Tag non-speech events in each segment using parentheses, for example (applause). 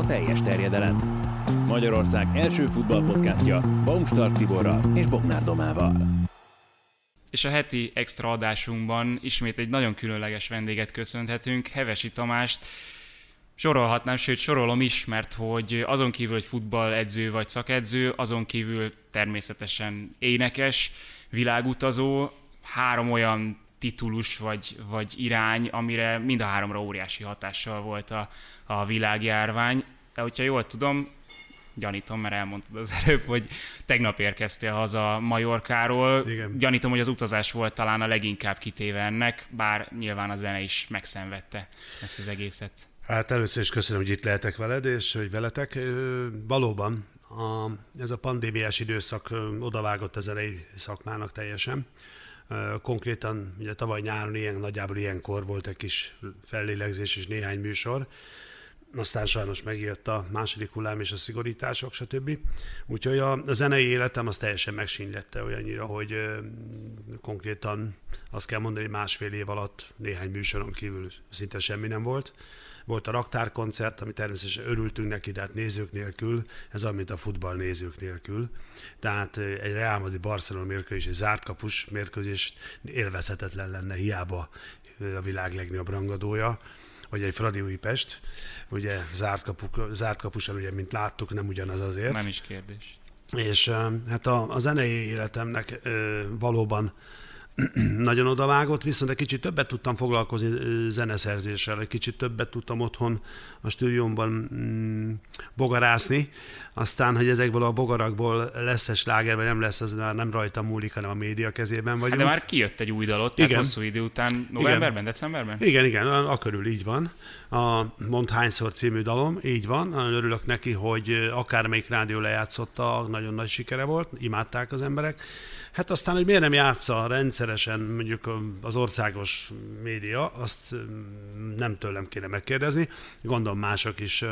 A teljes terjedelem. Magyarország első futballpodcastja Baumstark Tiborral és Bognár Domával. És a heti extra adásunkban ismét egy nagyon különleges vendéget köszönhetünk, Hevesi Tamást. Sorolhatnám, sőt sorolom is, mert hogy azon kívül, hogy futballedző vagy szakedző, azon kívül természetesen énekes, világutazó, három olyan titulus vagy, vagy irány, amire mind a háromra óriási hatással volt a, a világjárvány. De hogyha jól tudom, gyanítom, mert elmondtad az előbb, hogy tegnap érkeztél haza Majorkáról. Igen. Gyanítom, hogy az utazás volt talán a leginkább kitéve ennek, bár nyilván a zene is megszenvedte ezt az egészet. Hát először is köszönöm, hogy itt lehetek veled, és hogy veletek. Valóban a, ez a pandémiás időszak odavágott a zenei szakmának teljesen. Konkrétan ugye tavaly nyáron ilyen, nagyjából ilyenkor volt egy kis fellélegzés és néhány műsor, aztán sajnos megjött a második hullám és a szigorítások, stb. Úgyhogy a, a zenei életem az teljesen megsínylette olyannyira, hogy ö, konkrétan azt kell mondani, másfél év alatt néhány műsoron kívül szinte semmi nem volt. Volt a raktárkoncert, ami természetesen örültünk neki, de nézők nélkül, ez olyan, mint a futball nézők nélkül. Tehát egy Real Madrid Barcelona mérkőzés, egy zárt kapus mérkőzés élvezhetetlen lenne, hiába a világ legnagyobb rangadója vagy egy Fradi Újpest, ugye zárt, kapuk, zárt kapusan, ugye, mint láttuk, nem ugyanaz azért. Nem is kérdés. És hát a, a zenei életemnek ö, valóban (clears throat) nagyon odavágott, viszont egy kicsit többet tudtam foglalkozni zeneszerzéssel, egy kicsit többet tudtam otthon a stúdiómban mm, bogarászni, aztán, hogy ezekből a bogarakból lesz-e sláger, vagy nem lesz, az már nem rajtam múlik, hanem a média kezében vagyunk. Hát de már kijött egy új dalot, tehát Igen. hosszú idő után, novemberben, decemberben? Igen, igen, a körül így van. A Mond című dalom, így van. Nagyon örülök neki, hogy akármelyik rádió lejátszotta, nagyon nagy sikere volt, imádták az emberek. Hát aztán, hogy miért nem játsza rendszeresen mondjuk az országos média, azt nem tőlem kéne megkérdezni. Gondolom mások is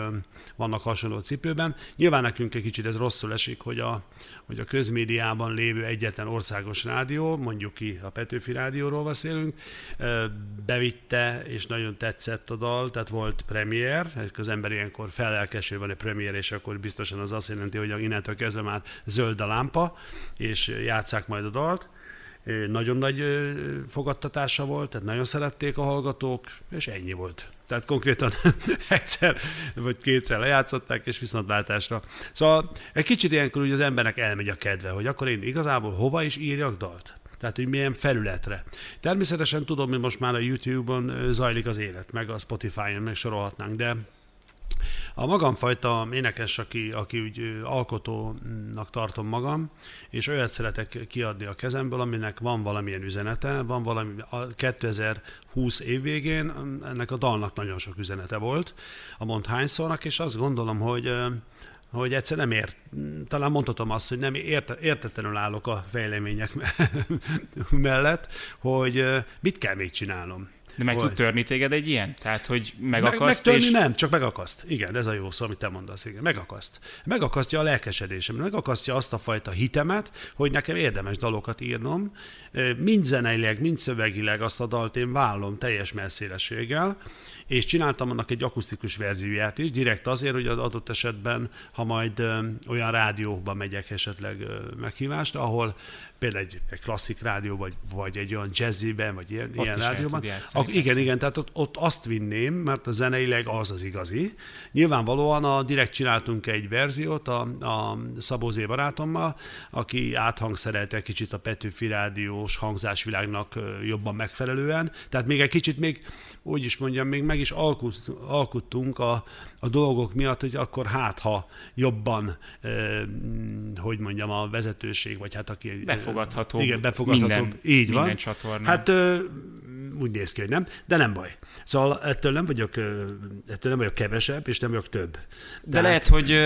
vannak hasonló cipőben. Nyilván nekünk egy kicsit ez rosszul esik, hogy a, hogy a közmédiában lévő egyetlen országos rádió, mondjuk ki a Petőfi Rádióról beszélünk, bevitte, és nagyon tetszett a dal, tehát volt premier, az ember ilyenkor felelkeső van egy premier, és akkor biztosan az azt jelenti, hogy innentől kezdve már zöld a lámpa, és játszák majd a dalt. Nagyon nagy fogadtatása volt, tehát nagyon szerették a hallgatók, és ennyi volt. Tehát konkrétan (laughs) egyszer vagy kétszer lejátszották, és viszontlátásra. Szóval egy kicsit ilyenkor ugye az embernek elmegy a kedve, hogy akkor én igazából hova is írjak dalt. Tehát, hogy milyen felületre. Természetesen tudom, hogy most már a YouTube-on zajlik az élet, meg a Spotify-on, meg sorolhatnánk, de a magamfajta énekes, aki, aki úgy alkotónak tartom magam, és olyat szeretek kiadni a kezemből, aminek van valamilyen üzenete, van valami, a 2020 év végén ennek a dalnak nagyon sok üzenete volt, a Mond hányszornak, és azt gondolom, hogy hogy egyszer nem ért, talán mondhatom azt, hogy nem érte, értetlenül állok a fejlemények (laughs) mellett, hogy mit kell még csinálnom. De meg Hogy- tud törni téged egy ilyen? Tehát, hogy meg, megakaszt megtörni és... nem, csak megakaszt. Igen, ez a jó szó, amit te mondasz. Igen, megakaszt. Megakasztja a lelkesedésem, megakasztja azt a fajta hitemet, hogy nekem érdemes dalokat írnom. Mind zeneileg, mind szövegileg azt a dalt én vállom teljes messzélességgel, és csináltam annak egy akusztikus verzióját is, direkt azért, hogy az adott esetben, ha majd olyan rádiókba megyek esetleg meghívást, ahol például egy, egy klasszik rádió, vagy, vagy egy olyan jazziben, vagy ilyen, Ott ilyen rádióban, játszani, ak- igen, persze. igen, tehát ott, ott azt vinném, mert a zeneileg az az igazi. Nyilvánvalóan a direkt csináltunk egy verziót a, a Szabó Zé barátommal, aki áthangszerelte kicsit a Petőfi rádiós hangzásvilágnak jobban megfelelően. Tehát még egy kicsit még, úgy is mondjam, még meg meg is alkut, alkuttunk a, a dolgok miatt, hogy akkor hát, ha jobban, e, hogy mondjam, a vezetőség, vagy hát aki... Befogadható. Igen, befogadható. Minden, így van. Minden csatornán. Hát úgy néz ki, hogy nem, de nem baj. Szóval ettől nem vagyok, ettől nem vagyok kevesebb, és nem vagyok több. De Tehát... lehet, hogy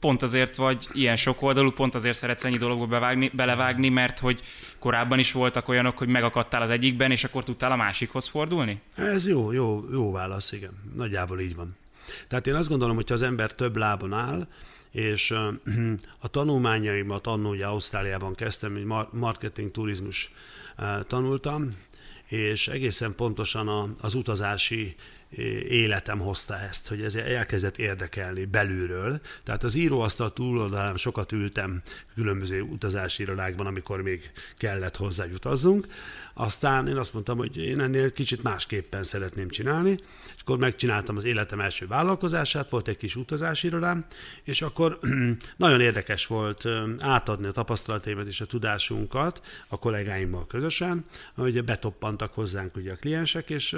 pont azért vagy ilyen sokoldalú, pont azért szeretsz ennyi dologba bevágni, belevágni, mert hogy korábban is voltak olyanok, hogy megakadtál az egyikben, és akkor tudtál a másikhoz fordulni? Ez jó, jó, jó válasz, igen. Nagyjából így van. Tehát én azt gondolom, hogy ha az ember több lábon áll, és (clears throat) a tanulmányaimat annó ugye Ausztráliában kezdtem, marketing, turizmus tanultam, és egészen pontosan az utazási életem hozta ezt, hogy ez elkezdett érdekelni belülről. Tehát az íróasztal túloldalán sokat ültem különböző utazási irodákban, amikor még kellett hozzá utazzunk. Aztán én azt mondtam, hogy én ennél kicsit másképpen szeretném csinálni, és akkor megcsináltam az életem első vállalkozását, volt egy kis utazási irodám, és akkor (clears throat) nagyon érdekes volt átadni a tapasztalataimat és a tudásunkat a kollégáimmal közösen, hogy betoppantak hozzánk ugye a kliensek, és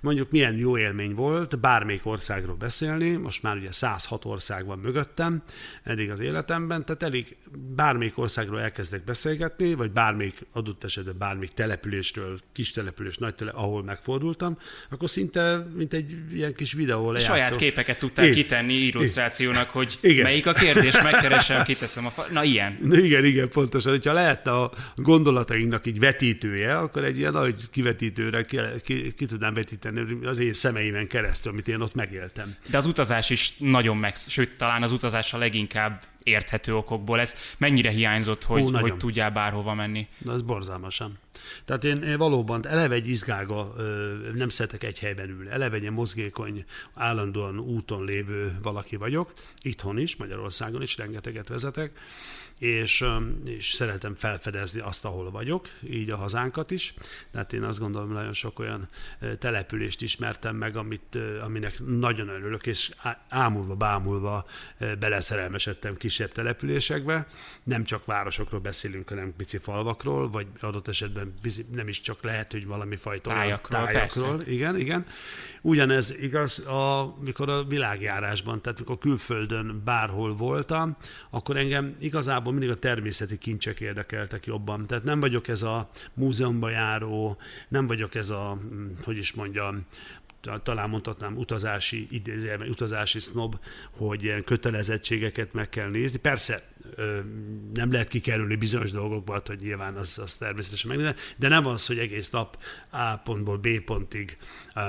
mondjuk milyen jó élmény volt bármelyik országról beszélni, most már ugye 106 ország van mögöttem eddig az életemben, tehát elég bármelyik országról elkezdek beszélgetni, vagy bármelyik adott esetben bármelyik településről, kis település, nagy tele, ahol megfordultam, akkor szinte, mint egy ilyen kis videó lejátszó. Saját képeket tudtál igen. kitenni illusztrációnak, hogy igen. melyik a kérdés, megkeresem, kiteszem a fa... Na ilyen. Igen, igen, pontosan. Hogyha lehetne a gondolatainknak így vetítője, akkor egy ilyen nagy kivetítőre ki, ki, ki tudnám vetíteni az én szemeimen keresztül, amit én ott megéltem. De az utazás is nagyon meg, sőt, talán az utazás a leginkább érthető okokból. Ez mennyire hiányzott, hogy, Hú, hogy tudjál bárhova menni? Na, ez borzalmasan. Tehát én, én valóban eleve egy izgága, nem szeretek egy helyben ülni. Eleve egy mozgékony, állandóan úton lévő valaki vagyok. Itthon is, Magyarországon is rengeteget vezetek és, és szeretem felfedezni azt, ahol vagyok, így a hazánkat is. Tehát én azt gondolom, nagyon sok olyan települést ismertem meg, amit, aminek nagyon örülök, és ámulva, bámulva beleszerelmesedtem kisebb településekbe. Nem csak városokról beszélünk, hanem pici falvakról, vagy adott esetben nem is csak lehet, hogy valami fajta tájakról. tájakról. Igen, igen. Ugyanez igaz, amikor a világjárásban, tehát amikor külföldön bárhol voltam, akkor engem igazából mindig a természeti kincsek érdekeltek jobban. Tehát nem vagyok ez a múzeumba járó, nem vagyok ez a, hogy is mondjam, talán mondhatnám utazási idézőjelben, utazási snob, hogy ilyen kötelezettségeket meg kell nézni. Persze nem lehet kikerülni bizonyos dolgokba, hogy nyilván az, az természetesen meg, de nem az, hogy egész nap A pontból B pontig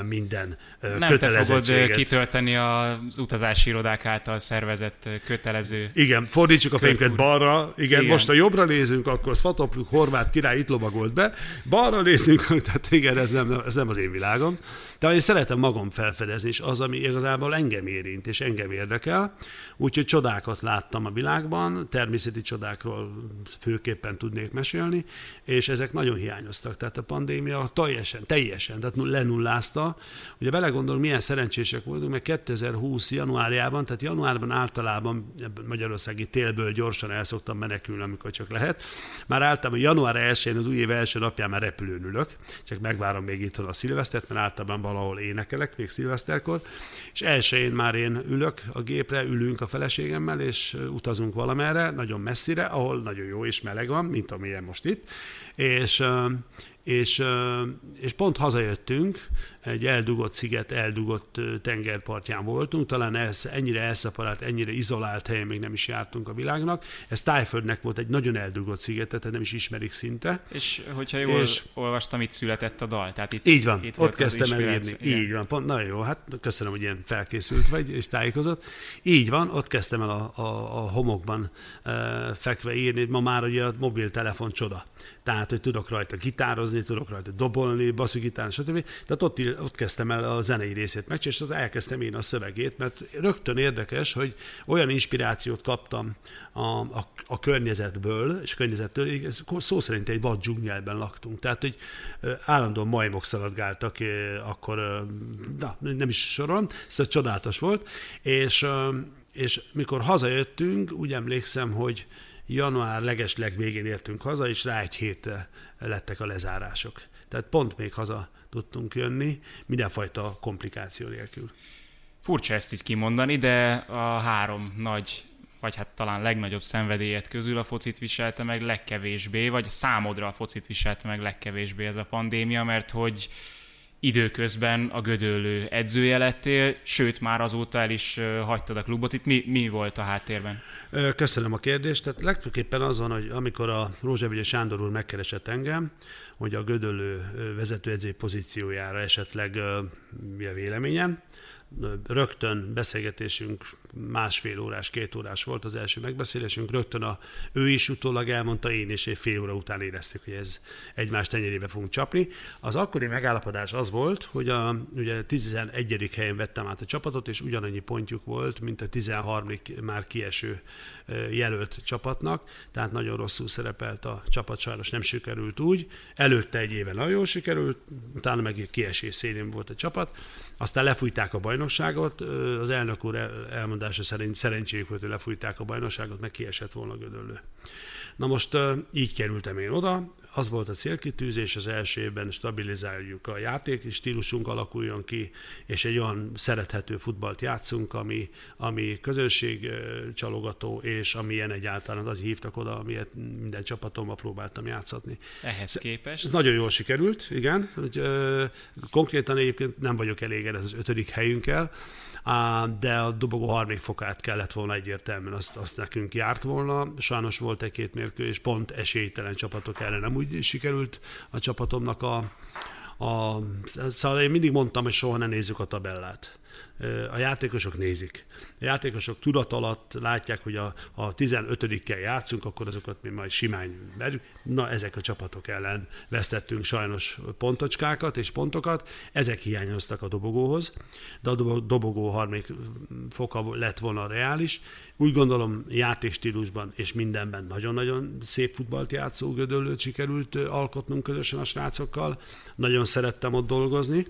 minden nem kötelezettséget. Nem fogod kitölteni az utazási irodák által szervezett kötelező Igen, fordítsuk a fényünket balra, igen, igen, most a jobbra nézünk, akkor Svatop, horvát király itt lovagolt be, balra nézünk, (laughs) tehát igen, ez nem, ez nem az én világom. De én szeretem magam felfedezni, és az, ami igazából engem érint, és engem érdekel, úgyhogy csodákat láttam a világban, természeti csodákról főképpen tudnék mesélni, és ezek nagyon hiányoztak. Tehát a pandémia teljesen, teljesen, tehát lenullázta. Ugye belegondolunk, milyen szerencsések voltunk, mert 2020 januárjában, tehát januárban általában Magyarországi télből gyorsan el szoktam menekülni, amikor csak lehet. Már általában január 1-én, az új év első napján már repülőn ülök, csak megvárom még itthon a szilvesztert, mert általában valahol énekelek, még szilveszterkor, és elsőjén már én ülök a gépre, ülünk a feleségemmel, és utazunk valamerre, erre, nagyon messzire, ahol nagyon jó és meleg van, mint amilyen most itt, és, és, és pont hazajöttünk, egy eldugott sziget, eldugott tengerpartján voltunk, talán ez, ennyire elszaporált, ennyire izolált helyen még nem is jártunk a világnak. Ez Tájföldnek volt egy nagyon eldugott sziget, tehát nem is ismerik szinte. És hogyha jól és, olvastam, itt született a dal. Tehát itt, így van, itt ott kezdtem el írni. Igen. Így van, pont, nagyon jó, hát köszönöm, hogy ilyen felkészült vagy és tájékozott. Így van, ott kezdtem el a, a, a homokban e, fekve írni. Ma már ugye a mobiltelefon csoda. Tehát, hogy tudok rajta gitározni, tudok rajta dobolni, basszusgitárni, stb. Tehát ott ott kezdtem el a zenei részét meg, és ott elkezdtem én a szövegét, mert rögtön érdekes, hogy olyan inspirációt kaptam a, a, a környezetből, és a környezettől, szó szerint egy vad dzsungelben laktunk. Tehát, hogy állandóan majmok szaladgáltak, akkor, na, nem is sorolom, szóval csodálatos volt, és, és mikor hazajöttünk, úgy emlékszem, hogy január leges legvégén értünk haza, és rá egy hétre lettek a lezárások. Tehát pont még haza tudtunk jönni, mindenfajta komplikáció nélkül. Furcsa ezt így kimondani, de a három nagy vagy hát talán legnagyobb szenvedélyet közül a focit viselte meg legkevésbé, vagy számodra a focit viselte meg legkevésbé ez a pandémia, mert hogy időközben a Gödöllő edzője lettél, sőt már azóta el is hagytad a klubot. Itt mi, mi volt a háttérben? Köszönöm a kérdést. Tehát legfőképpen az van, hogy amikor a Rózsavigye Sándor úr megkeresett engem, hogy a Gödöllő vezetőedző pozíciójára esetleg mi a véleményem, rögtön beszélgetésünk másfél órás, két órás volt az első megbeszélésünk, rögtön a, ő is utólag elmondta, én és egy fél óra után éreztük, hogy ez egymás tenyerébe fogunk csapni. Az akkori megállapodás az volt, hogy a ugye 11. helyen vettem át a csapatot, és ugyanannyi pontjuk volt, mint a 13. már kieső jelölt csapatnak, tehát nagyon rosszul szerepelt a csapat, sajnos nem sikerült úgy. Előtte egy éve nagyon sikerült, utána meg kiesés szélén volt a csapat, aztán lefújták a bajnokságot, az elnök úr elmondása szerint szerencséjük volt, hogy lefújták a bajnokságot, meg kiesett volna Gödöllő. Na most így kerültem én oda, az volt a célkitűzés, az első évben stabilizáljuk a játék, stílusunk alakuljon ki, és egy olyan szerethető futballt játszunk, ami, ami közönség csalogató, és amilyen egyáltalán az hívtak oda, amilyet minden csapatommal próbáltam játszatni. Ehhez képest? Ez nagyon jól sikerült, igen. Hogy, ö, konkrétan egyébként nem vagyok elégedett az ötödik helyünkkel, de a dobogó harmadik fokát kellett volna egyértelműen, azt, azt nekünk járt volna. Sajnos volt egy-két mérkőzés, pont esélytelen csapatok ellen nem úgy sikerült a csapatomnak a, a... Szóval én mindig mondtam, hogy soha ne nézzük a tabellát a játékosok nézik. A játékosok tudat alatt látják, hogy a, a 15-kel játszunk, akkor azokat mi majd simán merjük. Na, ezek a csapatok ellen vesztettünk sajnos pontocskákat és pontokat, ezek hiányoztak a dobogóhoz, de a dobogó harmadik foka lett volna reális. Úgy gondolom játékstílusban és mindenben nagyon-nagyon szép futballt játszó gödöllőt sikerült alkotnunk közösen a srácokkal. Nagyon szerettem ott dolgozni,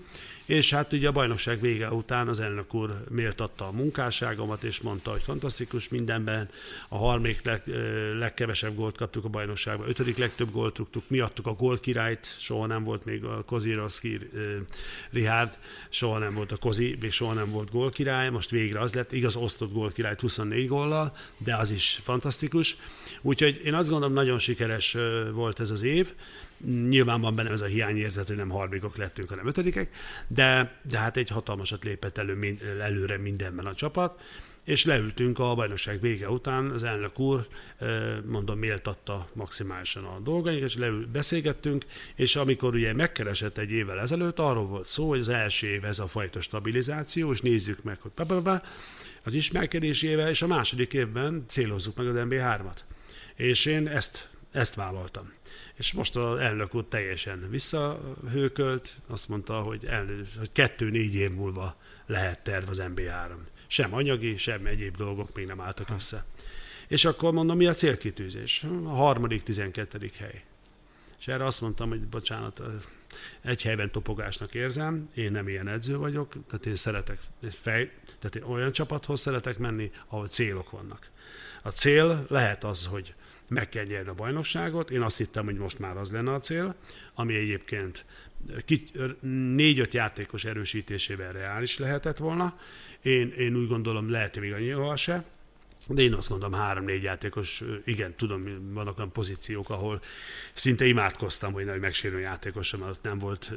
és hát ugye a bajnokság vége után az elnök úr méltatta a munkásságomat, és mondta, hogy fantasztikus mindenben, a harmadik leg, legkevesebb gólt kaptuk a bajnokságban, ötödik legtöbb gólt rúgtuk, mi adtuk a gólkirályt, soha nem volt még a Kozirovszki Rihárd, soha nem volt a Kozi, még soha nem volt gólkirály, most végre az lett, igaz, osztott gólkirály 24 góllal, de az is fantasztikus. Úgyhogy én azt gondolom, nagyon sikeres volt ez az év, Nyilván van benne ez a hiányérzet, hogy nem harmadikok lettünk, hanem ötödikek, de, de hát egy hatalmasat lépett elő, előre mindenben a csapat, és leültünk a bajnokság vége után, az elnök úr, mondom, méltatta maximálisan a dolgaink, és leül, beszélgettünk, és amikor ugye megkeresett egy évvel ezelőtt, arról volt szó, hogy az első év ez a fajta stabilizáció, és nézzük meg, hogy az ismerkedés éve, és a második évben célozzuk meg az MB3-at. És én ezt, ezt vállaltam. És most az elnök úr teljesen visszahőkölt, azt mondta, hogy, hogy kettő-négy év múlva lehet terv az MB3. Sem anyagi, sem egyéb dolgok még nem álltak össze. És akkor mondom, mi a célkitűzés? A harmadik, tizenkettedik hely. És erre azt mondtam, hogy bocsánat, egy helyben topogásnak érzem, én nem ilyen edző vagyok, tehát én szeretek fej, tehát én olyan csapathoz szeretek menni, ahol célok vannak. A cél lehet az, hogy meg kell nyerni a bajnokságot. Én azt hittem, hogy most már az lenne a cél, ami egyébként négy-öt játékos erősítésével reális lehetett volna. Én, én úgy gondolom, lehet, hogy még annyival se, de én azt gondolom, három-négy játékos, igen, tudom, vannak olyan pozíciók, ahol szinte imádkoztam, hogy nagy megsérül játékos, mert nem volt,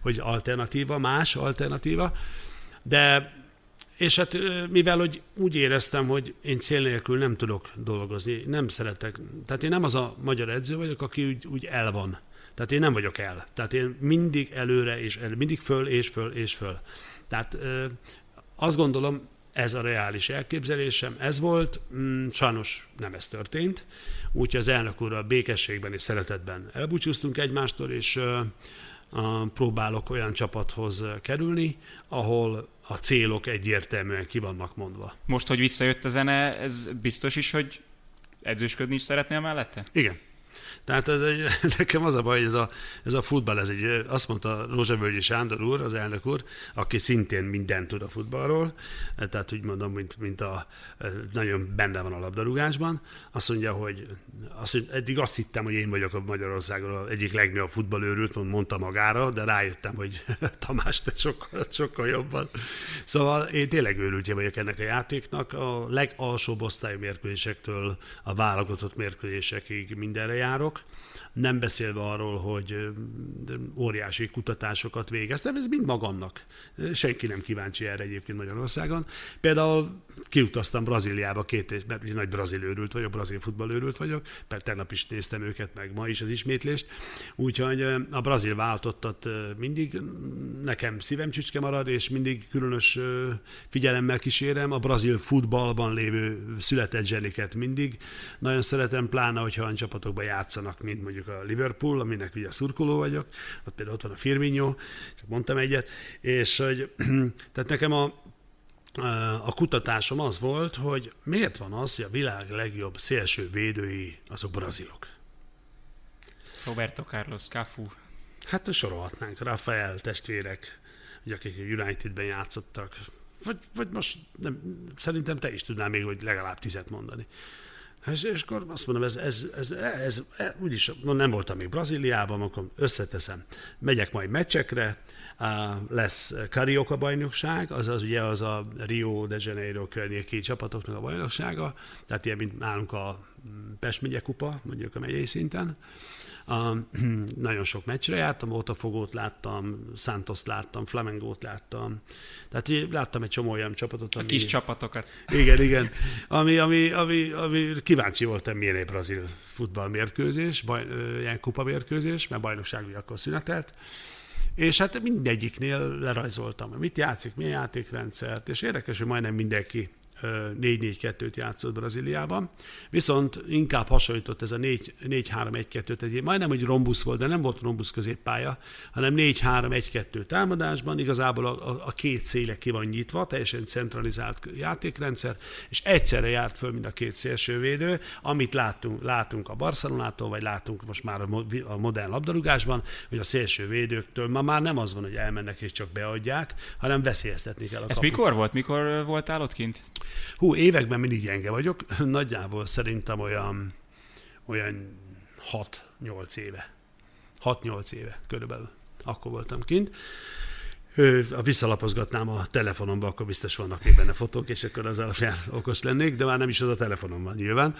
hogy alternatíva, más alternatíva, de és hát mivel hogy úgy éreztem, hogy én cél nélkül nem tudok dolgozni, nem szeretek, tehát én nem az a magyar edző vagyok, aki úgy, úgy el van. Tehát én nem vagyok el. Tehát én mindig előre és el, mindig föl és föl és föl. Tehát azt gondolom, ez a reális elképzelésem, ez volt, mm, sajnos nem ez történt, úgyhogy az elnök úrral békességben és szeretetben elbúcsúztunk egymástól, és próbálok olyan csapathoz kerülni, ahol a célok egyértelműen ki vannak mondva. Most, hogy visszajött a zene, ez biztos is, hogy edzősködni is szeretnél mellette? Igen. Tehát ez egy, (laughs) nekem az a baj, hogy ez a, ez a futball, ez egy, azt mondta Rózsavölgyi Sándor úr, az elnök úr, aki szintén mindent tud a futballról, tehát úgy mondom, mint, mint a, nagyon benne van a labdarúgásban, azt mondja, hogy azt, hogy eddig azt hittem, hogy én vagyok a Magyarországon egyik legnagyobb futballőrült, mondta magára, de rájöttem, hogy (laughs) Tamás, te sokkal, sokkal jobban. Szóval én tényleg őrültje vagyok ennek a játéknak, a legalsóbb osztályú mérkőzésektől a válogatott mérkőzésekig mindenre járok nem beszélve arról, hogy óriási kutatásokat végeztem, ez mind magamnak. Senki nem kíváncsi erre egyébként Magyarországon. Például kiutaztam Brazíliába két év, mert nagy brazil őrült vagyok, brazil futballőrült vagyok, mert tegnap is néztem őket, meg ma is az ismétlést. Úgyhogy a brazil váltottat mindig nekem szívem csücske marad, és mindig különös figyelemmel kísérem a brazil futballban lévő született zseniket mindig. Nagyon szeretem, pláne, hogyha olyan csapatokban játszanak, mint mondjuk mondjuk a Liverpool, aminek ugye szurkoló vagyok, ott például ott van a Firmino, csak mondtam egyet, és hogy, (clears throat) tehát nekem a, a kutatásom az volt, hogy miért van az, hogy a világ legjobb szélső védői azok brazilok. Roberto Carlos, Cafu. Hát sorolhatnánk, Rafael testvérek, ugye, akik a Unitedben játszottak, vagy, vagy most nem, szerintem te is tudnál még hogy legalább tizet mondani. És, és akkor azt mondom, ez, ez, ez, ez, ez úgyis nem voltam még Brazíliában, akkor összeteszem. Megyek majd meccsekre, lesz Carioca bajnokság, az, az ugye az a Rio de Janeiro környéki csapatoknak a bajnoksága, tehát ilyen, mint nálunk a Pest megye kupa, mondjuk a megyei szinten. (clears throat) Nagyon sok meccsre jártam, Otafogót láttam, santos láttam, Flamengót láttam. Tehát láttam egy csomó olyan csapatot, ami... A kis csapatokat. Igen, igen. Ami, ami, ami, ami kíváncsi voltam, milyen egy brazil futballmérkőzés, baj, ilyen kupamérkőzés, mert bajnokság akkor szünetelt. És hát mindegyiknél lerajzoltam, mit játszik, milyen játékrendszert, és érdekes, hogy majdnem mindenki 4-4-2-t játszott Brazíliában, viszont inkább hasonlított ez a 4-3-1-2, egy majdnem, hogy rombusz volt, de nem volt rombusz középpálya, hanem 4-3-1-2 támadásban, igazából a, a, a két széle ki van nyitva, teljesen centralizált játékrendszer, és egyszerre járt föl mind a két szélsővédő, amit látunk, látunk a Barcelonától, vagy látunk most már a modern labdarúgásban, hogy a szélsővédőktől ma már nem az van, hogy elmennek és csak beadják, hanem veszélyeztetni kell a Ez kaput. mikor volt? Mikor voltál ott kint? Hú, években mindig gyenge vagyok, (laughs) nagyjából szerintem olyan, olyan 6-8 éve. 6-8 éve körülbelül. Akkor voltam kint ha visszalapozgatnám a telefonomba, akkor biztos vannak még benne fotók, és akkor az alapján okos lennék, de már nem is az a telefonomban nyilván.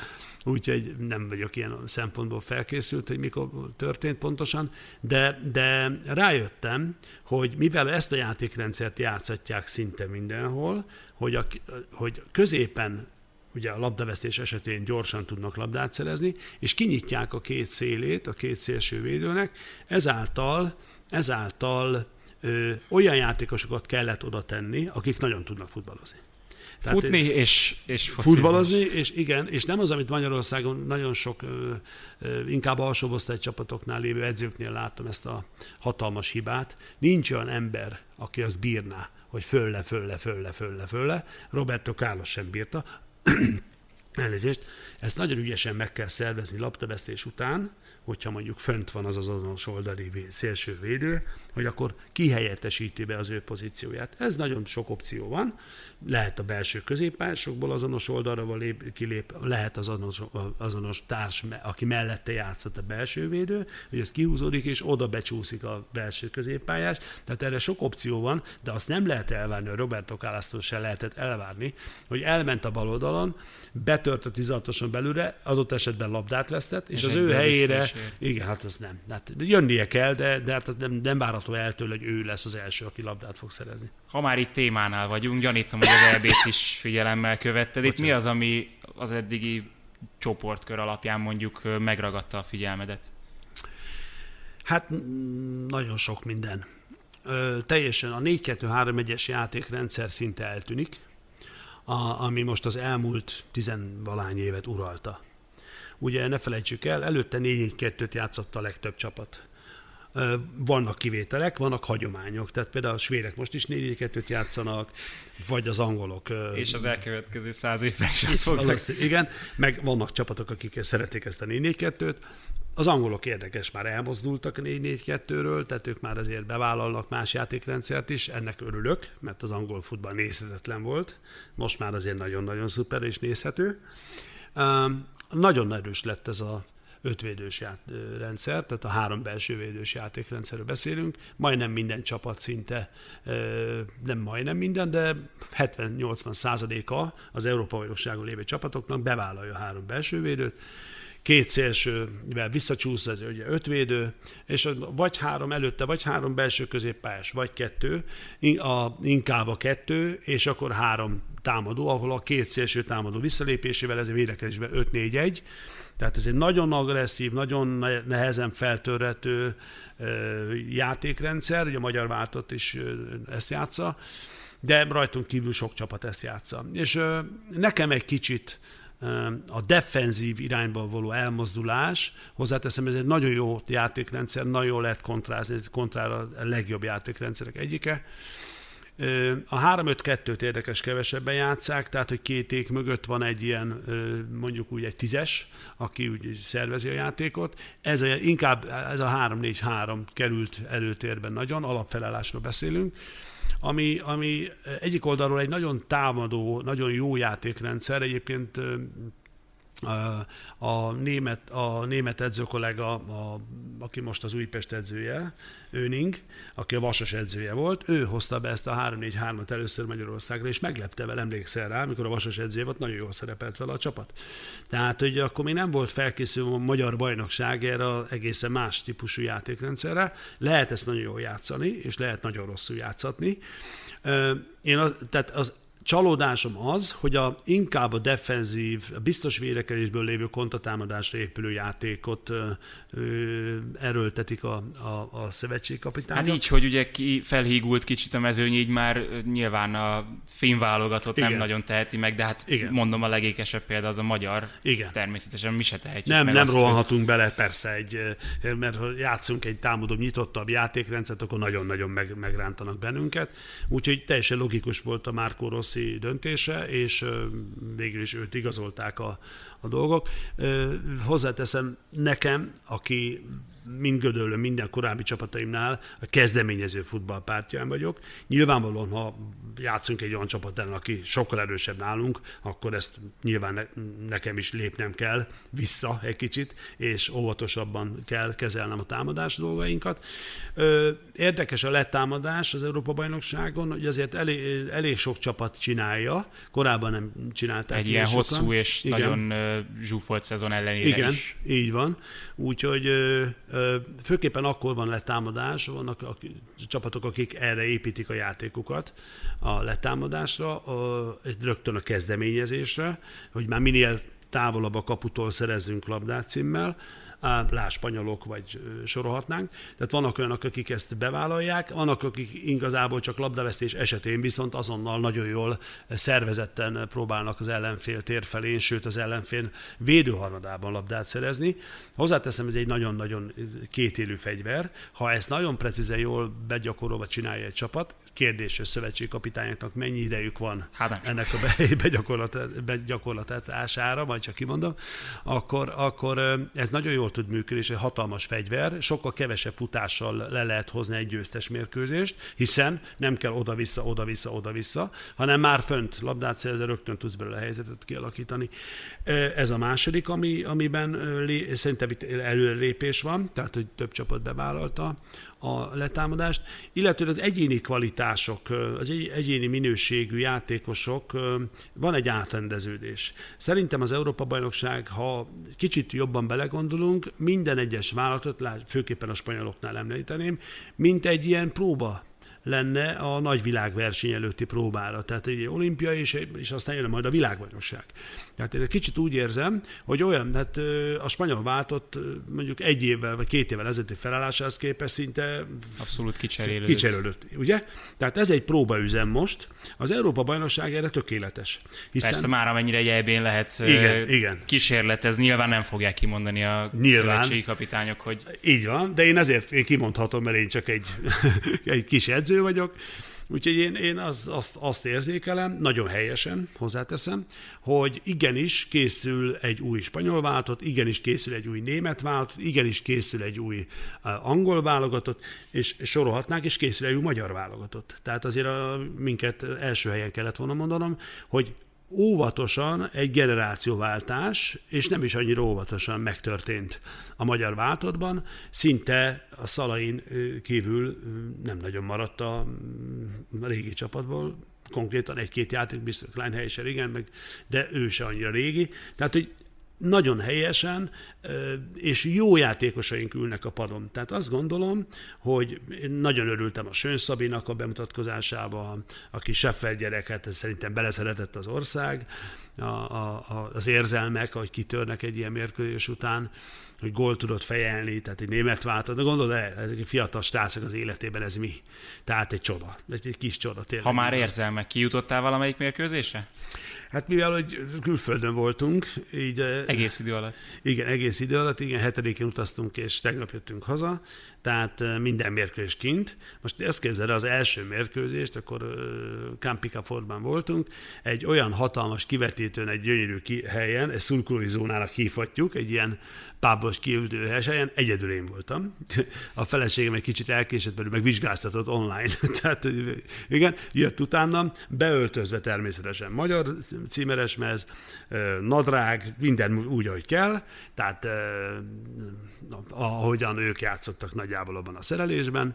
Úgyhogy nem vagyok ilyen szempontból felkészült, hogy mikor történt pontosan, de, de rájöttem, hogy mivel ezt a játékrendszert játszatják szinte mindenhol, hogy, a, hogy középen ugye a labdavesztés esetén gyorsan tudnak labdát szerezni, és kinyitják a két szélét a két szélső védőnek, ezáltal, ezáltal ö, olyan játékosokat kellett oda tenni, akik nagyon tudnak futballozni. Tehát Futni és, és Futballozni, és igen, és nem az, amit Magyarországon nagyon sok, inkább alsóbosztály csapatoknál lévő edzőknél látom ezt a hatalmas hibát. Nincs olyan ember, aki azt bírná, hogy fölle, fölle, fölle, fölle, fölle. Roberto Carlos sem bírta. (clears throat) Elnézést. Ezt nagyon ügyesen meg kell szervezni labdavesztés után, hogyha mondjuk fönt van az az azonos oldali szélső védő, hogy akkor kihelyettesíti be az ő pozícióját. Ez nagyon sok opció van. Lehet a belső középpályásokból azonos oldalra lép, kilép, lehet az azonos, azonos társ, aki mellette játszott a belső védő, hogy ez kihúzódik, és oda becsúszik a belső középpályás. Tehát erre sok opció van, de azt nem lehet elvárni, hogy Roberto Carlos se lehetett elvárni, hogy elment a bal oldalon, betört a 16 belőle, adott esetben labdát vesztett, és, és az ő helyére, igen, hát az nem. Hát jönnie kell, de, de hát nem, nem várható el tőle, hogy ő lesz az első, aki labdát fog szerezni. Ha már itt témánál vagyunk, gyanítom, hogy az EB-t is figyelemmel követted. Itt mi az, ami az eddigi csoportkör alapján mondjuk megragadta a figyelmedet? Hát nagyon sok minden. Ö, teljesen a 4-2-3-1-es játékrendszer szinte eltűnik, a, ami most az elmúlt tizenvalány évet uralta. Ugye ne felejtsük el, előtte 4-4-2-t játszott a legtöbb csapat Vannak kivételek, vannak hagyományok, tehát például a svédek most is 4 2 játszanak, vagy az angolok. És az elkövetkező száz évben is azt (laughs) fognak. Igen, meg vannak csapatok, akik szeretik ezt a 4 2 az angolok érdekes, már elmozdultak a 4-4-2-ről, tehát ők már azért bevállalnak más játékrendszert is, ennek örülök, mert az angol futball nézhetetlen volt, most már azért nagyon-nagyon szuper és nézhető. Nagyon erős lett ez a ötvédős rendszer, tehát a három belső védős játékrendszerről beszélünk. Majdnem minden csapat szinte, nem majdnem minden, de 70-80 százaléka az Európa bajnokságon lévő csapatoknak bevállalja a három belső védőt két szélsővel visszacsúsz, ez ugye ötvédő, és vagy három előtte, vagy három belső középpályás, vagy kettő, a, inkább a kettő, és akkor három támadó, ahol a két szélső támadó visszalépésével ez a védekezésben 5-4-1, tehát ez egy nagyon agresszív, nagyon nehezen feltörhető játékrendszer, ugye a magyar váltott is ezt játsza, de rajtunk kívül sok csapat ezt játsza. És nekem egy kicsit a defenzív irányba való elmozdulás, hozzáteszem, ez egy nagyon jó játékrendszer, nagyon jó lehet kontrázni, kontrára a legjobb játékrendszerek egyike. A 3-5-2-t érdekes kevesebben játszák, tehát hogy két ék mögött van egy ilyen, mondjuk úgy egy tízes, aki úgy szervezi a játékot. Ez a, inkább ez a 3-4-3 került előtérben nagyon, alapfelállásról beszélünk ami, ami egyik oldalról egy nagyon támadó, nagyon jó játékrendszer, egyébként a német, a német edző kollega, a, aki most az Újpest edzője, Öning, aki a Vasas edzője volt, ő hozta be ezt a 3-4-3-at először Magyarországra, és meglepte vele, emlékszel rá, amikor a Vasas edzője volt, nagyon jól szerepelt vele a csapat. Tehát, hogy akkor még nem volt felkészülve a magyar bajnokság erre egészen más típusú játékrendszerre. Lehet ezt nagyon jól játszani, és lehet nagyon rosszul játszatni. Én az, tehát az csalódásom az, hogy a, inkább a defenzív, a biztos védekezésből lévő kontatámadásra épülő játékot ö, ö, erőltetik a, a, a szövetségkapitány. Hát így, hogy ugye ki felhígult kicsit a mezőny, így már nyilván a filmválogatott nem nagyon teheti meg, de hát Igen. mondom a legékesebb példa az a magyar. Igen. Természetesen mi se tehetjük Nem, nem rohanhatunk hogy... bele, persze, egy, mert ha játszunk egy támadóbb, nyitottabb játékrendszert, akkor nagyon-nagyon meg, megrántanak bennünket. Úgyhogy teljesen logikus volt a Márkó Rossi Rossi döntése, és végül is őt igazolták a, a dolgok. Hozzáteszem nekem, aki mind Gödöllön, minden korábbi csapataimnál a kezdeményező futballpártyán vagyok. Nyilvánvalóan, ha játszunk egy olyan csapat ellen, aki sokkal erősebb nálunk, akkor ezt nyilván ne, nekem is lépnem kell vissza egy kicsit, és óvatosabban kell kezelnem a támadás dolgainkat. Érdekes a letámadás az Európa-bajnokságon, hogy azért elég, elég sok csapat csinálja, korábban nem csinálták. Egy ilyen sokan. hosszú és Igen. nagyon zsúfolt szezon ellenére Igen, is. így van. Úgyhogy főképpen akkor van letámadás, vannak a csapatok, akik erre építik a játékukat, a letámadásra, a, rögtön a kezdeményezésre, hogy már minél távolabb a kaputól szerezzünk labdát címmel, lá spanyolok, vagy sorolhatnánk. Tehát vannak olyanok, akik ezt bevállalják, vannak, akik igazából csak labdavesztés esetén viszont azonnal nagyon jól szervezetten próbálnak az ellenfél tér felén, sőt az ellenfél védőharmadában labdát szerezni. Hozzáteszem, ez egy nagyon-nagyon kétélű fegyver. Ha ezt nagyon precízen jól begyakorolva csinálja egy csapat, kérdés, hogy szövetségkapitányoknak mennyi idejük van hát ennek a (laughs) begyakorlatására, majd csak kimondom, akkor, akkor ez nagyon jól tud működni, és egy hatalmas fegyver, sokkal kevesebb futással le lehet hozni egy győztes mérkőzést, hiszen nem kell oda-vissza, oda-vissza, oda-vissza, hanem már fönt labdát szerzel, rögtön tudsz belőle a helyzetet kialakítani. Ez a második, ami, amiben szerintem itt előrelépés van, tehát hogy több csapat bevállalta a letámadást, illetve az egyéni kvalitások, az egyéni minőségű játékosok, van egy átrendeződés. Szerintem az Európa-bajnokság, ha kicsit jobban belegondolunk, minden egyes vállalatot, főképpen a spanyoloknál említeném, mint egy ilyen próba lenne a nagy világverseny előtti próbára. Tehát egy olimpia, és, és aztán jön majd a világbajnokság. Tehát én egy kicsit úgy érzem, hogy olyan, hát a spanyol váltott mondjuk egy évvel vagy két évvel ezelőtti felállásához képest szinte abszolút kicserélődött. kicserélődött. Ugye? Tehát ez egy próbaüzem most. Az Európa bajnokság erre tökéletes. Hiszen... Persze már amennyire egy EB-n lehet igen, igen. kísérletez, nyilván nem fogják kimondani a nyilván. szövetségi kapitányok, hogy... Így van, de én ezért én kimondhatom, mert én csak egy, (laughs) egy kis edző vagyok, Úgyhogy én, én az, azt, azt érzékelem, nagyon helyesen hozzáteszem, hogy igenis készül egy új spanyol váltott, igenis készül egy új német váltott, igenis készül egy új angol válogatott, és sorolhatnánk, és készül egy új magyar válogatott. Tehát azért a, minket első helyen kellett volna mondanom, hogy óvatosan egy generációváltás, és nem is annyira óvatosan megtörtént a magyar váltottban, szinte a szalain kívül nem nagyon maradt a régi csapatból, konkrétan egy-két játék, biztos Kleinhely is igen, meg, de ő se annyira régi. Tehát, hogy nagyon helyesen, és jó játékosaink ülnek a padon. Tehát azt gondolom, hogy én nagyon örültem a Sön Szabinak a bemutatkozásába, aki Seffer gyereket, szerintem beleszeretett az ország, a, a, az érzelmek, hogy kitörnek egy ilyen mérkőzés után, hogy gól tudott fejelni, tehát egy német váltott. De gondolod, ezek a fiatal stászok az életében ez mi? Tehát egy csoda, egy, egy kis csoda tényleg. Ha már érzelmek, kijutottál valamelyik mérkőzésre? Hát mivel, hogy külföldön voltunk, így... Egész idő alatt. Igen, egész idő alatt, igen, hetedikén utaztunk, és tegnap jöttünk haza, tehát minden mérkőzés kint. Most ezt képzeld az első mérkőzést, akkor Campika Fordban voltunk, egy olyan hatalmas kivetítőn, egy gyönyörű helyen, egy szurkolói zónának hívhatjuk, egy ilyen pábos kiültő helyen, egyedül én voltam. A feleségem egy kicsit elkésett, mert meg vizsgáztatott online. (laughs) Tehát igen, jött utána, beöltözve természetesen magyar címeresmez, nadrág, minden úgy, ahogy kell, tehát ahogyan ők játszottak nagyjából abban a szerelésben,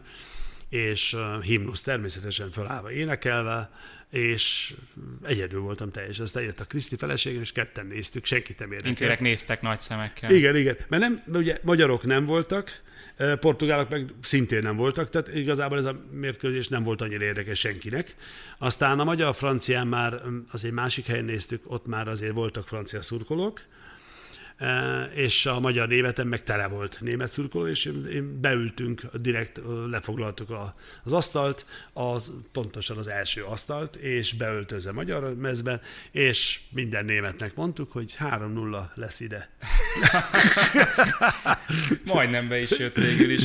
és himnusz természetesen felállva énekelve, és egyedül voltam teljesen. Aztán jött a Kriszti feleségem, és ketten néztük, senkit nem érdekelt. Incérek néztek nagy szemekkel. Igen, igen. Mert nem, mert ugye magyarok nem voltak, portugálok meg szintén nem voltak, tehát igazából ez a mérkőzés nem volt annyira érdekes senkinek. Aztán a magyar-francián már azért másik helyen néztük, ott már azért voltak francia szurkolók, és a magyar németem meg tele volt német szurkoló, és én beültünk, direkt lefoglaltuk az asztalt, az, pontosan az első asztalt, és beöltözve magyar mezben, és minden németnek mondtuk, hogy 3-0 lesz ide. (laughs) Majdnem be is jött végül is.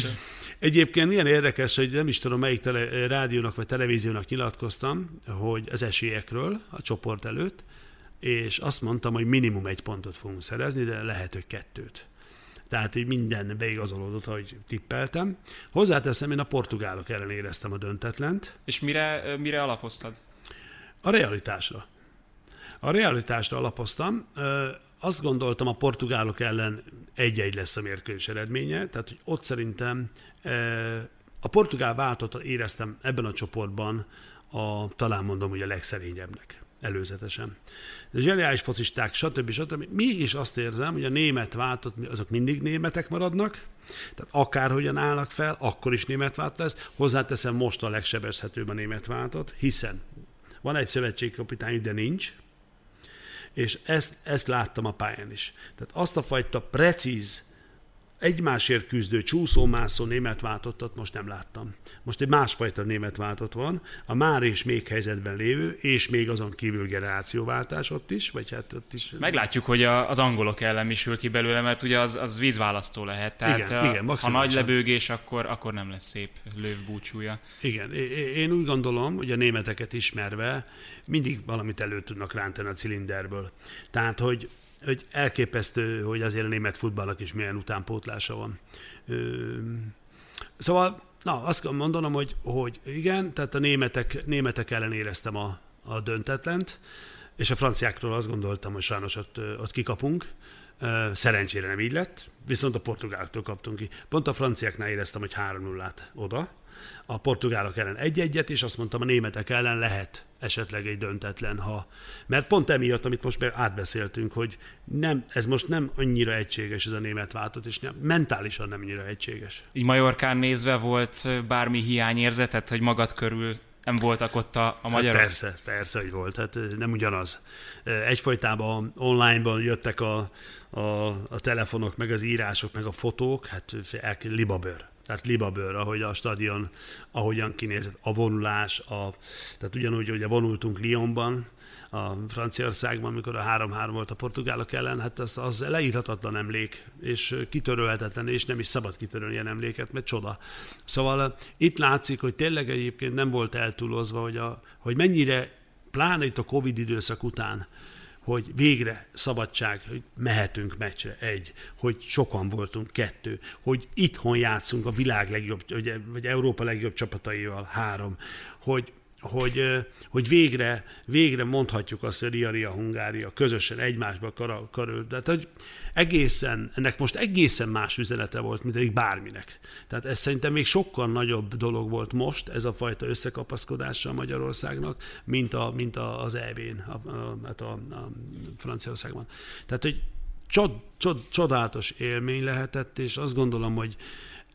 Egyébként milyen érdekes, hogy nem is tudom, melyik tele, rádiónak vagy televíziónak nyilatkoztam, hogy az esélyekről a csoport előtt, és azt mondtam, hogy minimum egy pontot fogunk szerezni, de lehet, hogy kettőt. Tehát, hogy minden beigazolódott, ahogy tippeltem. Hozzáteszem, én a portugálok ellen éreztem a döntetlent. És mire, mire alapoztad? A realitásra. A realitásra alapoztam. Azt gondoltam, a portugálok ellen egy-egy lesz a mérkőzés eredménye, tehát hogy ott szerintem a portugál váltot éreztem ebben a csoportban a, talán mondom, hogy a legszerényebbnek előzetesen. Zseniális focisták, stb. stb. Mégis azt érzem, hogy a német váltott, azok mindig németek maradnak, tehát akárhogyan állnak fel, akkor is német vált lesz. Hozzáteszem, most a legsebezhetőbb a német váltott, hiszen van egy szövetségkapitány, de nincs, és ezt, ezt láttam a pályán is. Tehát azt a fajta precíz egymásért küzdő csúszómászó német váltottat most nem láttam. Most egy másfajta német váltott van, a már és még helyzetben lévő, és még azon kívül generációváltás ott is, vagy hát ott is. Meglátjuk, hogy a, az angolok ellen is ül ki belőle, mert ugye az, az vízválasztó lehet. Tehát igen, a, igen, ha nagy lebőgés, akkor, akkor nem lesz szép lőv búcsúja. Igen, én úgy gondolom, hogy a németeket ismerve mindig valamit elő tudnak rántani a cilinderből. Tehát, hogy hogy elképesztő, hogy azért a német futballnak is milyen utánpótlása van. Szóval, na, azt kell mondanom, hogy, hogy igen, tehát a németek, németek ellen éreztem a, a döntetlent, és a franciákról azt gondoltam, hogy sajnos ott, ott kikapunk, Szerencsére nem így lett, viszont a portugáloktól kaptunk ki. Pont a franciáknál éreztem, hogy 3-0-át oda, a portugálok ellen egy-egyet, és azt mondtam, a németek ellen lehet esetleg egy döntetlen, ha... Mert pont emiatt, amit most átbeszéltünk, hogy nem, ez most nem annyira egységes ez a német váltott, és nem, mentálisan nem annyira egységes. Így Majorkán nézve volt bármi hiányérzetet, hogy magad körül nem voltak ott a, a magyarok? Hát persze, persze, hogy volt. Hát nem ugyanaz. Egyfolytában online-ban jöttek a, a, a telefonok, meg az írások, meg a fotók, hát libabőr tehát libabőr, ahogy a stadion, ahogyan kinézett, a vonulás, a, tehát ugyanúgy, hogy vonultunk Lyonban, a Franciaországban, amikor a 3-3 volt a portugálok ellen, hát az, az leírhatatlan emlék, és kitörölhetetlen, és nem is szabad kitörölni ilyen emléket, mert csoda. Szóval itt látszik, hogy tényleg egyébként nem volt eltúlozva, hogy, a, hogy mennyire, pláne itt a Covid időszak után, hogy végre szabadság, hogy mehetünk meccsre, egy, hogy sokan voltunk, kettő, hogy itthon játszunk a világ legjobb, vagy, vagy Európa legjobb csapataival, három, hogy hogy, hogy végre, végre mondhatjuk azt, hogy Ria, Ria, Hungária közösen egymásba karol. Tehát, hogy egészen, ennek most egészen más üzenete volt, mint egy bárminek. Tehát ez szerintem még sokkal nagyobb dolog volt most, ez a fajta összekapaszkodása Magyarországnak, mint, a, mint a, az EB-n, a, a, hát a, a Franciaországban. Tehát, hogy csod, csod, csodálatos élmény lehetett, és azt gondolom, hogy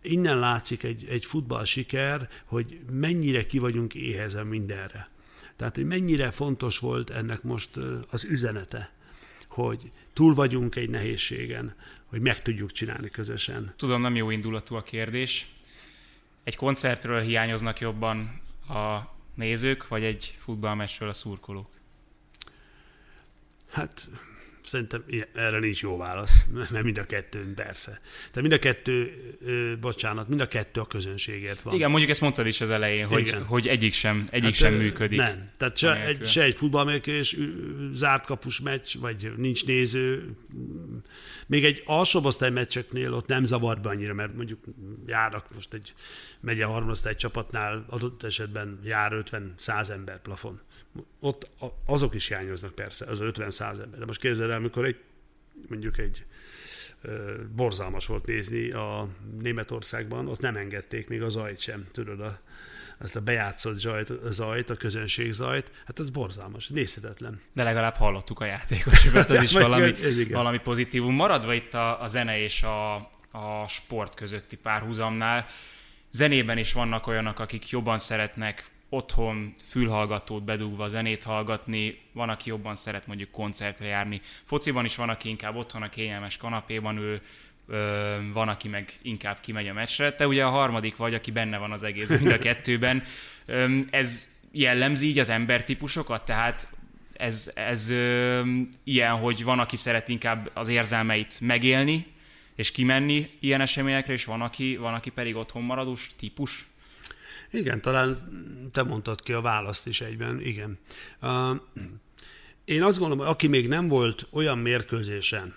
innen látszik egy, egy futball siker, hogy mennyire ki vagyunk éhezen mindenre. Tehát, hogy mennyire fontos volt ennek most az üzenete, hogy túl vagyunk egy nehézségen, hogy meg tudjuk csinálni közösen. Tudom, nem jó indulatú a kérdés. Egy koncertről hiányoznak jobban a nézők, vagy egy futballmesről a szurkolók? Hát Szerintem erre nincs jó válasz, (laughs) mert mind a kettő, persze. Tehát mind a kettő, bocsánat, mind a kettő a közönségért van. Igen, mondjuk ezt mondtad is az elején, hogy, hogy egyik sem, egyik hát, sem működik. Nem, tehát se egy, se egy futballmérkőzés, zárt kapus meccs, vagy nincs néző. Még egy alsóbb osztály meccseknél ott nem zavar be annyira, mert mondjuk járnak most egy megye harmadosztály csapatnál adott esetben jár 50-100 ember plafon ott azok is hiányoznak persze, az 50-100 ember. De most képzeld el, amikor egy, mondjuk egy borzalmas volt nézni a Németországban, ott nem engedték még a zajt sem, tudod, a, azt a bejátszott zajt, a zajt, a közönség zajt, hát ez borzalmas, nézhetetlen. De legalább hallottuk a játékosokat, az (laughs) is valami, valami pozitívum. Maradva itt a, a zene és a, a sport közötti párhuzamnál, zenében is vannak olyanok, akik jobban szeretnek otthon fülhallgatót bedugva zenét hallgatni, van, aki jobban szeret mondjuk koncertre járni. Fociban is van, aki inkább otthon a kényelmes kanapéban ül, van, aki meg inkább kimegy a meccsre. Te ugye a harmadik vagy, aki benne van az egész mind a (laughs) kettőben. Ez jellemzi így az embertípusokat, tehát ez, ez ö, ilyen, hogy van, aki szeret inkább az érzelmeit megélni, és kimenni ilyen eseményekre, és van, aki, van, aki pedig otthon maradós típus? Igen, talán te mondtad ki a választ is egyben, igen. Én azt gondolom, aki még nem volt olyan mérkőzésen,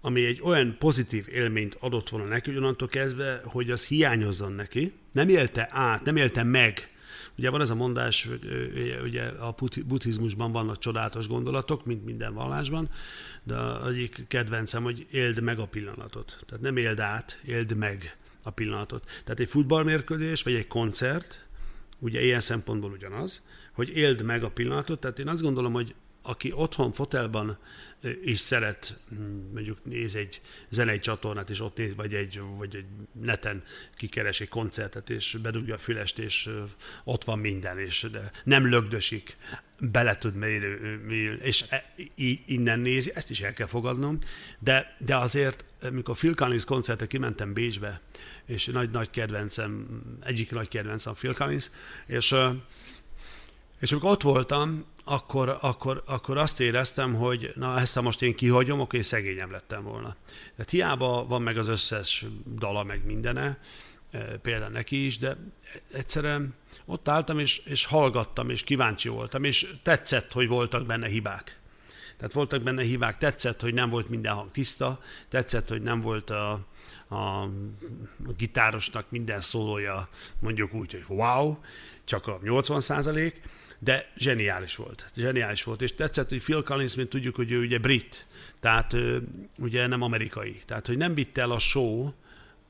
ami egy olyan pozitív élményt adott volna neki, onnantól kezdve, hogy az hiányozzon neki, nem élte át, nem élte meg. Ugye van ez a mondás, ugye a buddhizmusban vannak csodálatos gondolatok, mint minden vallásban, de az egyik kedvencem, hogy éld meg a pillanatot. Tehát nem éld át, éld meg a pillanatot. Tehát egy futballmérkőzés, vagy egy koncert, ugye ilyen szempontból ugyanaz, hogy éld meg a pillanatot, tehát én azt gondolom, hogy aki otthon fotelban is szeret, mondjuk néz egy zenei csatornát, és ott néz, vagy egy, vagy egy neten kikeres egy koncertet, és bedugja a fülest, és ott van minden, és de nem lögdösik, bele tud mélyülni, és e, innen nézi, ezt is el kell fogadnom, de, de azért, amikor Phil Collins koncertre kimentem Bécsbe, és nagy-nagy kedvencem, egyik nagy kedvencem Phil Collins, és, és amikor ott voltam, akkor, akkor, akkor azt éreztem, hogy na ezt ha most én kihagyom, akkor én szegényem lettem volna. Tehát hiába van meg az összes dala, meg mindene, például neki is, de egyszerűen ott álltam, és, és hallgattam, és kíváncsi voltam, és tetszett, hogy voltak benne hibák. Tehát voltak benne hibák, tetszett, hogy nem volt minden hang tiszta, tetszett, hogy nem volt a, a, gitárosnak minden szólója mondjuk úgy, hogy wow, csak a 80 százalék, de zseniális volt. Zseniális volt, és tetszett, hogy Phil Collins, mint tudjuk, hogy ő ugye brit, tehát ő, ugye nem amerikai. Tehát, hogy nem vitte el a show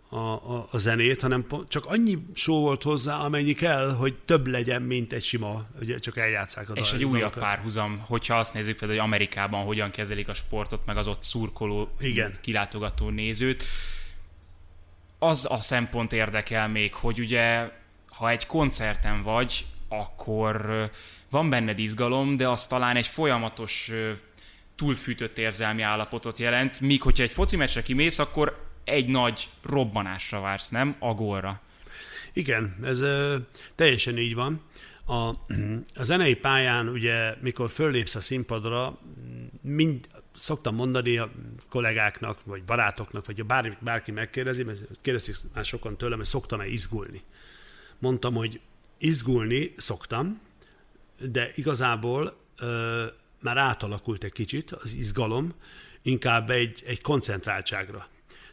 a, a, a zenét, hanem csak annyi show volt hozzá, amennyi kell, hogy több legyen, mint egy sima, ugye csak eljátszák a És egy újabb párhuzam, hogyha azt nézzük például, hogy Amerikában hogyan kezelik a sportot, meg az ott szurkoló, Igen. kilátogató nézőt, az a szempont érdekel még, hogy ugye, ha egy koncerten vagy, akkor van benned izgalom, de az talán egy folyamatos túlfűtött érzelmi állapotot jelent, míg hogyha egy foci meccsre kimész, akkor egy nagy robbanásra vársz, nem? Agorra. Igen, ez ö, teljesen így van. A, (clears throat) a zenei pályán, ugye, mikor föllépsz a színpadra, mind, szoktam mondani a kollégáknak, vagy barátoknak, vagy ha bárki, megkérdezi, mert kérdezik már sokan tőlem, hogy szoktam-e izgulni. Mondtam, hogy izgulni szoktam, de igazából ö, már átalakult egy kicsit az izgalom, inkább egy, egy koncentráltságra.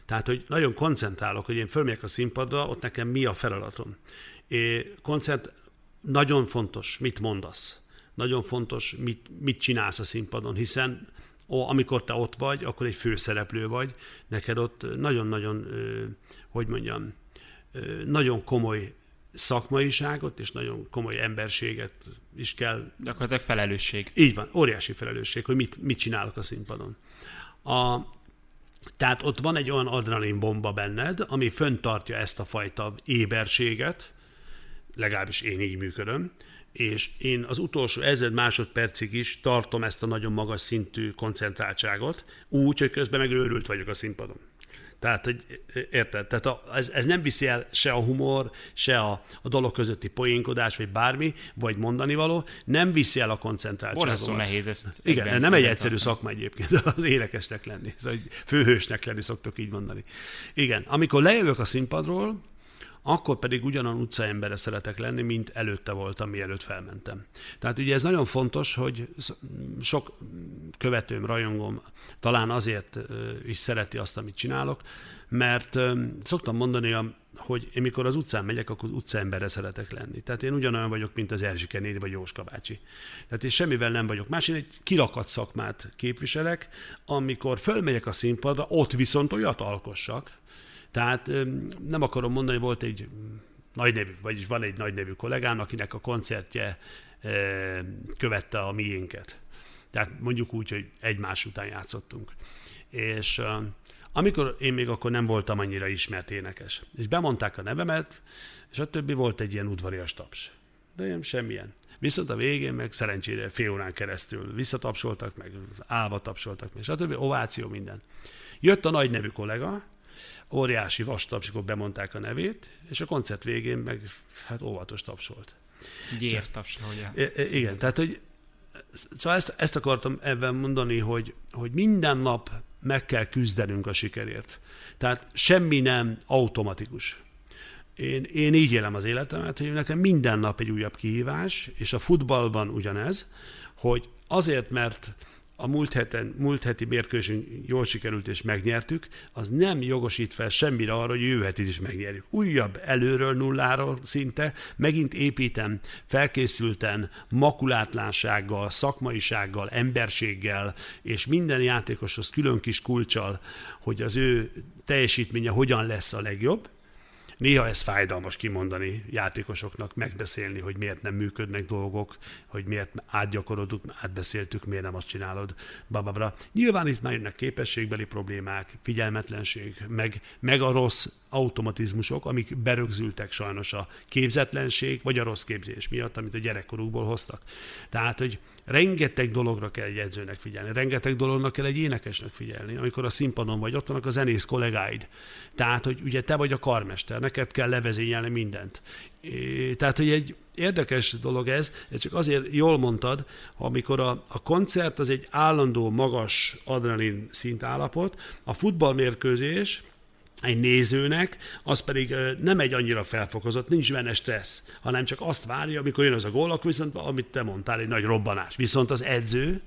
Tehát, hogy nagyon koncentrálok, hogy én fölmegyek a színpadra, ott nekem mi a feladatom. É, koncent, nagyon fontos, mit mondasz. Nagyon fontos, mit, mit csinálsz a színpadon, hiszen amikor te ott vagy, akkor egy főszereplő vagy, neked ott nagyon-nagyon, hogy mondjam, nagyon komoly szakmaiságot és nagyon komoly emberséget is kell. Gyakorlatilag felelősség. Így van, óriási felelősség, hogy mit, mit csinálok a színpadon. A, tehát ott van egy olyan adrenalinbomba benned, ami föntartja ezt a fajta éberséget, legalábbis én így működöm, és én az utolsó ezer másodpercig is tartom ezt a nagyon magas szintű koncentráltságot, úgy, hogy közben meg őrült vagyok a színpadon. Tehát, hogy érted? Tehát a, ez, ez nem viszi el se a humor, se a, a dolog közötti poénkodás, vagy bármi, vagy mondani való, nem viszi el a koncentráltságot. Borzasztó nehéz ezt. Igen, nem egy egyszerű szakma egyébként (laughs) az énekesnek lenni, szóval főhősnek lenni szoktok így mondani. Igen, amikor lejövök a színpadról, akkor pedig ugyanan utcaembere szeretek lenni, mint előtte voltam, mielőtt felmentem. Tehát ugye ez nagyon fontos, hogy sok követőm, rajongom talán azért is szereti azt, amit csinálok, mert szoktam mondani, hogy én mikor az utcán megyek, akkor az utcaembere szeretek lenni. Tehát én ugyanolyan vagyok, mint az Erzsike néni vagy Jóska bácsi. Tehát én semmivel nem vagyok más, én egy kilakat szakmát képviselek, amikor fölmegyek a színpadra, ott viszont olyat alkossak, tehát nem akarom mondani, volt egy nagy nevű, vagyis van egy nagy nevű kollégám, akinek a koncertje követte a miénket. Tehát mondjuk úgy, hogy egymás után játszottunk. És amikor én még akkor nem voltam annyira ismert énekes, és bemondták a nevemet, és a többi volt egy ilyen udvarias taps. De ilyen semmilyen. Viszont a végén meg szerencsére fél órán keresztül visszatapsoltak, meg állva tapsoltak, meg stb. Ováció, minden. Jött a nagy nevű kollega, óriási vastaps, akkor bemondták a nevét, és a koncert végén meg hát óvatos taps volt. Gyértaps, ugye? Igen, tehát, hogy szóval ezt, ezt akartam ebben mondani, hogy, hogy minden nap meg kell küzdenünk a sikerért. Tehát semmi nem automatikus. Én, én így élem az életemet, hogy nekem minden nap egy újabb kihívás, és a futballban ugyanez, hogy azért, mert a múlt, heten, múlt heti mérkőzésünk jól sikerült és megnyertük, az nem jogosít fel semmire arra, hogy jövő is megnyerjük. Újabb előről, nulláról szinte, megint építem, felkészülten, makulátlansággal, szakmaisággal, emberséggel, és minden játékoshoz külön kis kulcsal, hogy az ő teljesítménye hogyan lesz a legjobb, Néha ez fájdalmas kimondani játékosoknak, megbeszélni, hogy miért nem működnek dolgok, hogy miért átgyakorodunk, átbeszéltük, miért nem azt csinálod, bababra. Nyilván itt már jönnek képességbeli problémák, figyelmetlenség, meg, meg a rossz automatizmusok, amik berögzültek sajnos a képzetlenség, vagy a rossz képzés miatt, amit a gyerekkorukból hoztak. Tehát, hogy rengeteg dologra kell egy edzőnek figyelni, rengeteg dolognak kell egy énekesnek figyelni, amikor a színpadon vagy, ott vannak a zenész kollégáid. Tehát, hogy ugye te vagy a karmester, neked kell levezényelni mindent. Tehát, hogy egy érdekes dolog ez, ez csak azért jól mondtad, amikor a, a koncert az egy állandó magas adrenalin szintállapot, a futballmérkőzés, egy nézőnek, az pedig nem egy annyira felfokozott, nincs benne stressz, hanem csak azt várja, amikor jön az a gól, akkor viszont, amit te mondtál, egy nagy robbanás. Viszont az edző,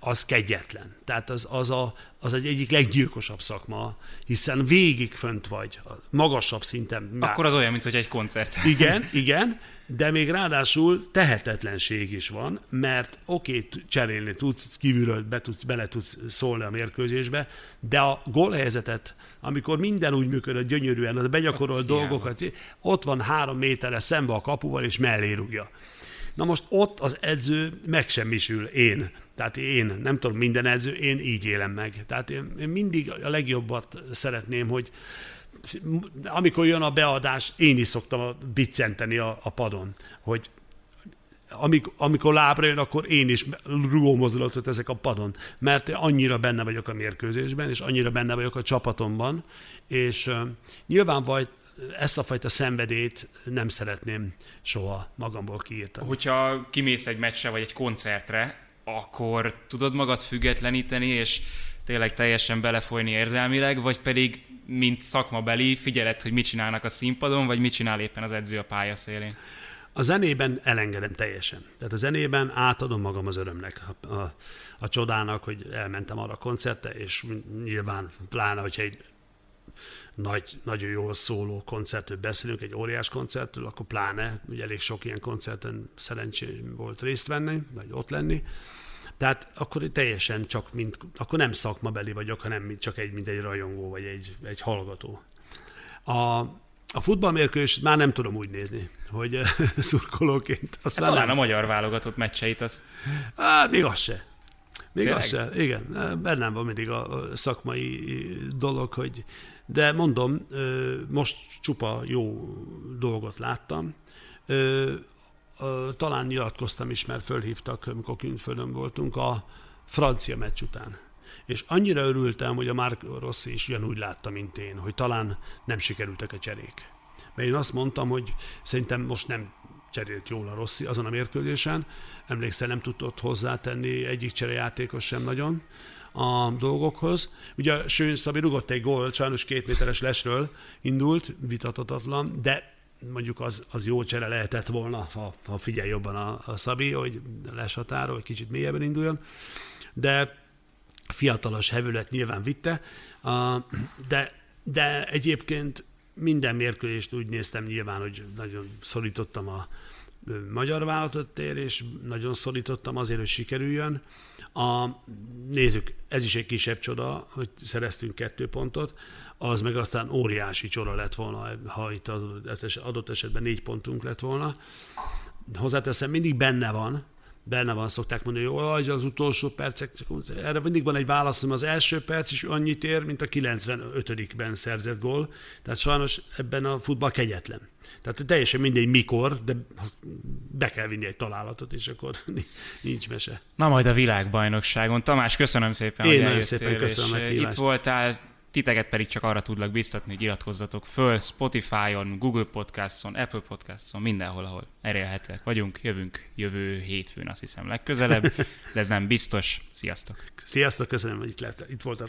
az kegyetlen. Tehát az, az, a, az egy egyik leggyilkosabb szakma, hiszen végig fönt vagy, magasabb szinten. Akkor az olyan, mint hogy egy koncert. Igen, (laughs) igen, de még ráadásul tehetetlenség is van, mert oké, okay, cserélni tudsz, kívülről be tudsz, bele tudsz szólni a mérkőzésbe, de a gólhelyzetet, amikor minden úgy működött gyönyörűen, az begyakorolt dolgokat, ott van három méterre szembe a kapuval, és mellé rúgja. Na most ott az edző megsemmisül, én. Tehát én, nem tudom, minden edző, én így élem meg. Tehát én, én mindig a legjobbat szeretném, hogy amikor jön a beadás, én is szoktam biccenteni a, a padon, hogy amikor, amikor lábra jön, akkor én is mozdulatot ezek a padon, mert annyira benne vagyok a mérkőzésben, és annyira benne vagyok a csapatomban, és uh, nyilván vagy ezt a fajta szenvedét nem szeretném soha magamból kiírtani. Hogyha kimész egy meccsre vagy egy koncertre, akkor tudod magad függetleníteni, és tényleg teljesen belefolyni érzelmileg, vagy pedig mint szakmabeli figyeled, hogy mit csinálnak a színpadon, vagy mit csinál éppen az edző a pályaszélén? A zenében elengedem teljesen. Tehát a zenében átadom magam az örömnek, a, a, a csodának, hogy elmentem arra a koncertre, és nyilván pláne, hogyha egy nagy, nagyon jól szóló koncertről beszélünk, egy óriás koncertről, akkor pláne, ugye elég sok ilyen koncerten szerencsém volt részt venni, vagy ott lenni, tehát akkor teljesen csak, mint, akkor nem szakmabeli vagyok, hanem csak egy, mint egy rajongó, vagy egy, egy hallgató. A, a futballmérkőzést már nem tudom úgy nézni, hogy (laughs) szurkolóként. Azt hát talán nem. a magyar válogatott meccseit azt... Hát még az se. Még Tényleg? az se, igen. Bennem van mindig a szakmai dolog, hogy de mondom, most csupa jó dolgot láttam talán nyilatkoztam is, mert fölhívtak, amikor külföldön voltunk, a francia meccs után. És annyira örültem, hogy a Mark Rossi is ugyanúgy látta, mint én, hogy talán nem sikerültek a cserék. Mert én azt mondtam, hogy szerintem most nem cserélt jól a Rossi azon a mérkőzésen. Emlékszel, nem tudott hozzátenni egyik cserejátékos sem nagyon a dolgokhoz. Ugye Sőn Szabi rugott egy gólt, sajnos két méteres lesről indult, vitatatlan, de mondjuk az, az jó csere lehetett volna, ha, ha figyel jobban a, a Szabi, hogy lesatárol, hogy kicsit mélyebben induljon, de fiatalos hevület nyilván vitte, de, de egyébként minden mérkőzést úgy néztem nyilván, hogy nagyon szorítottam a magyar vállalatot tér, és nagyon szorítottam azért, hogy sikerüljön. A, nézzük, ez is egy kisebb csoda, hogy szereztünk kettő pontot az meg aztán óriási csoda lett volna, ha itt adott esetben négy pontunk lett volna. Hozzáteszem, mindig benne van, benne van, szokták mondani, hogy az utolsó percek, erre mindig van egy válaszom, az első perc is annyit ér, mint a 95-ben szerzett gól, tehát sajnos ebben a futball kegyetlen. Tehát teljesen mindegy mikor, de be kell vinni egy találatot, és akkor (laughs) nincs mese. Na majd a világbajnokságon. Tamás, köszönöm szépen, Én hogy nagyon szépen köszönöm a Itt voltál, Titeket pedig csak arra tudlak biztatni, hogy iratkozzatok föl Spotify-on, Google Podcast-on, Apple Podcast-on, mindenhol, ahol elérhetőek vagyunk. Jövünk jövő hétfőn, azt hiszem legközelebb, de ez nem biztos. Sziasztok! Sziasztok, köszönöm, hogy itt, lehet, itt voltál.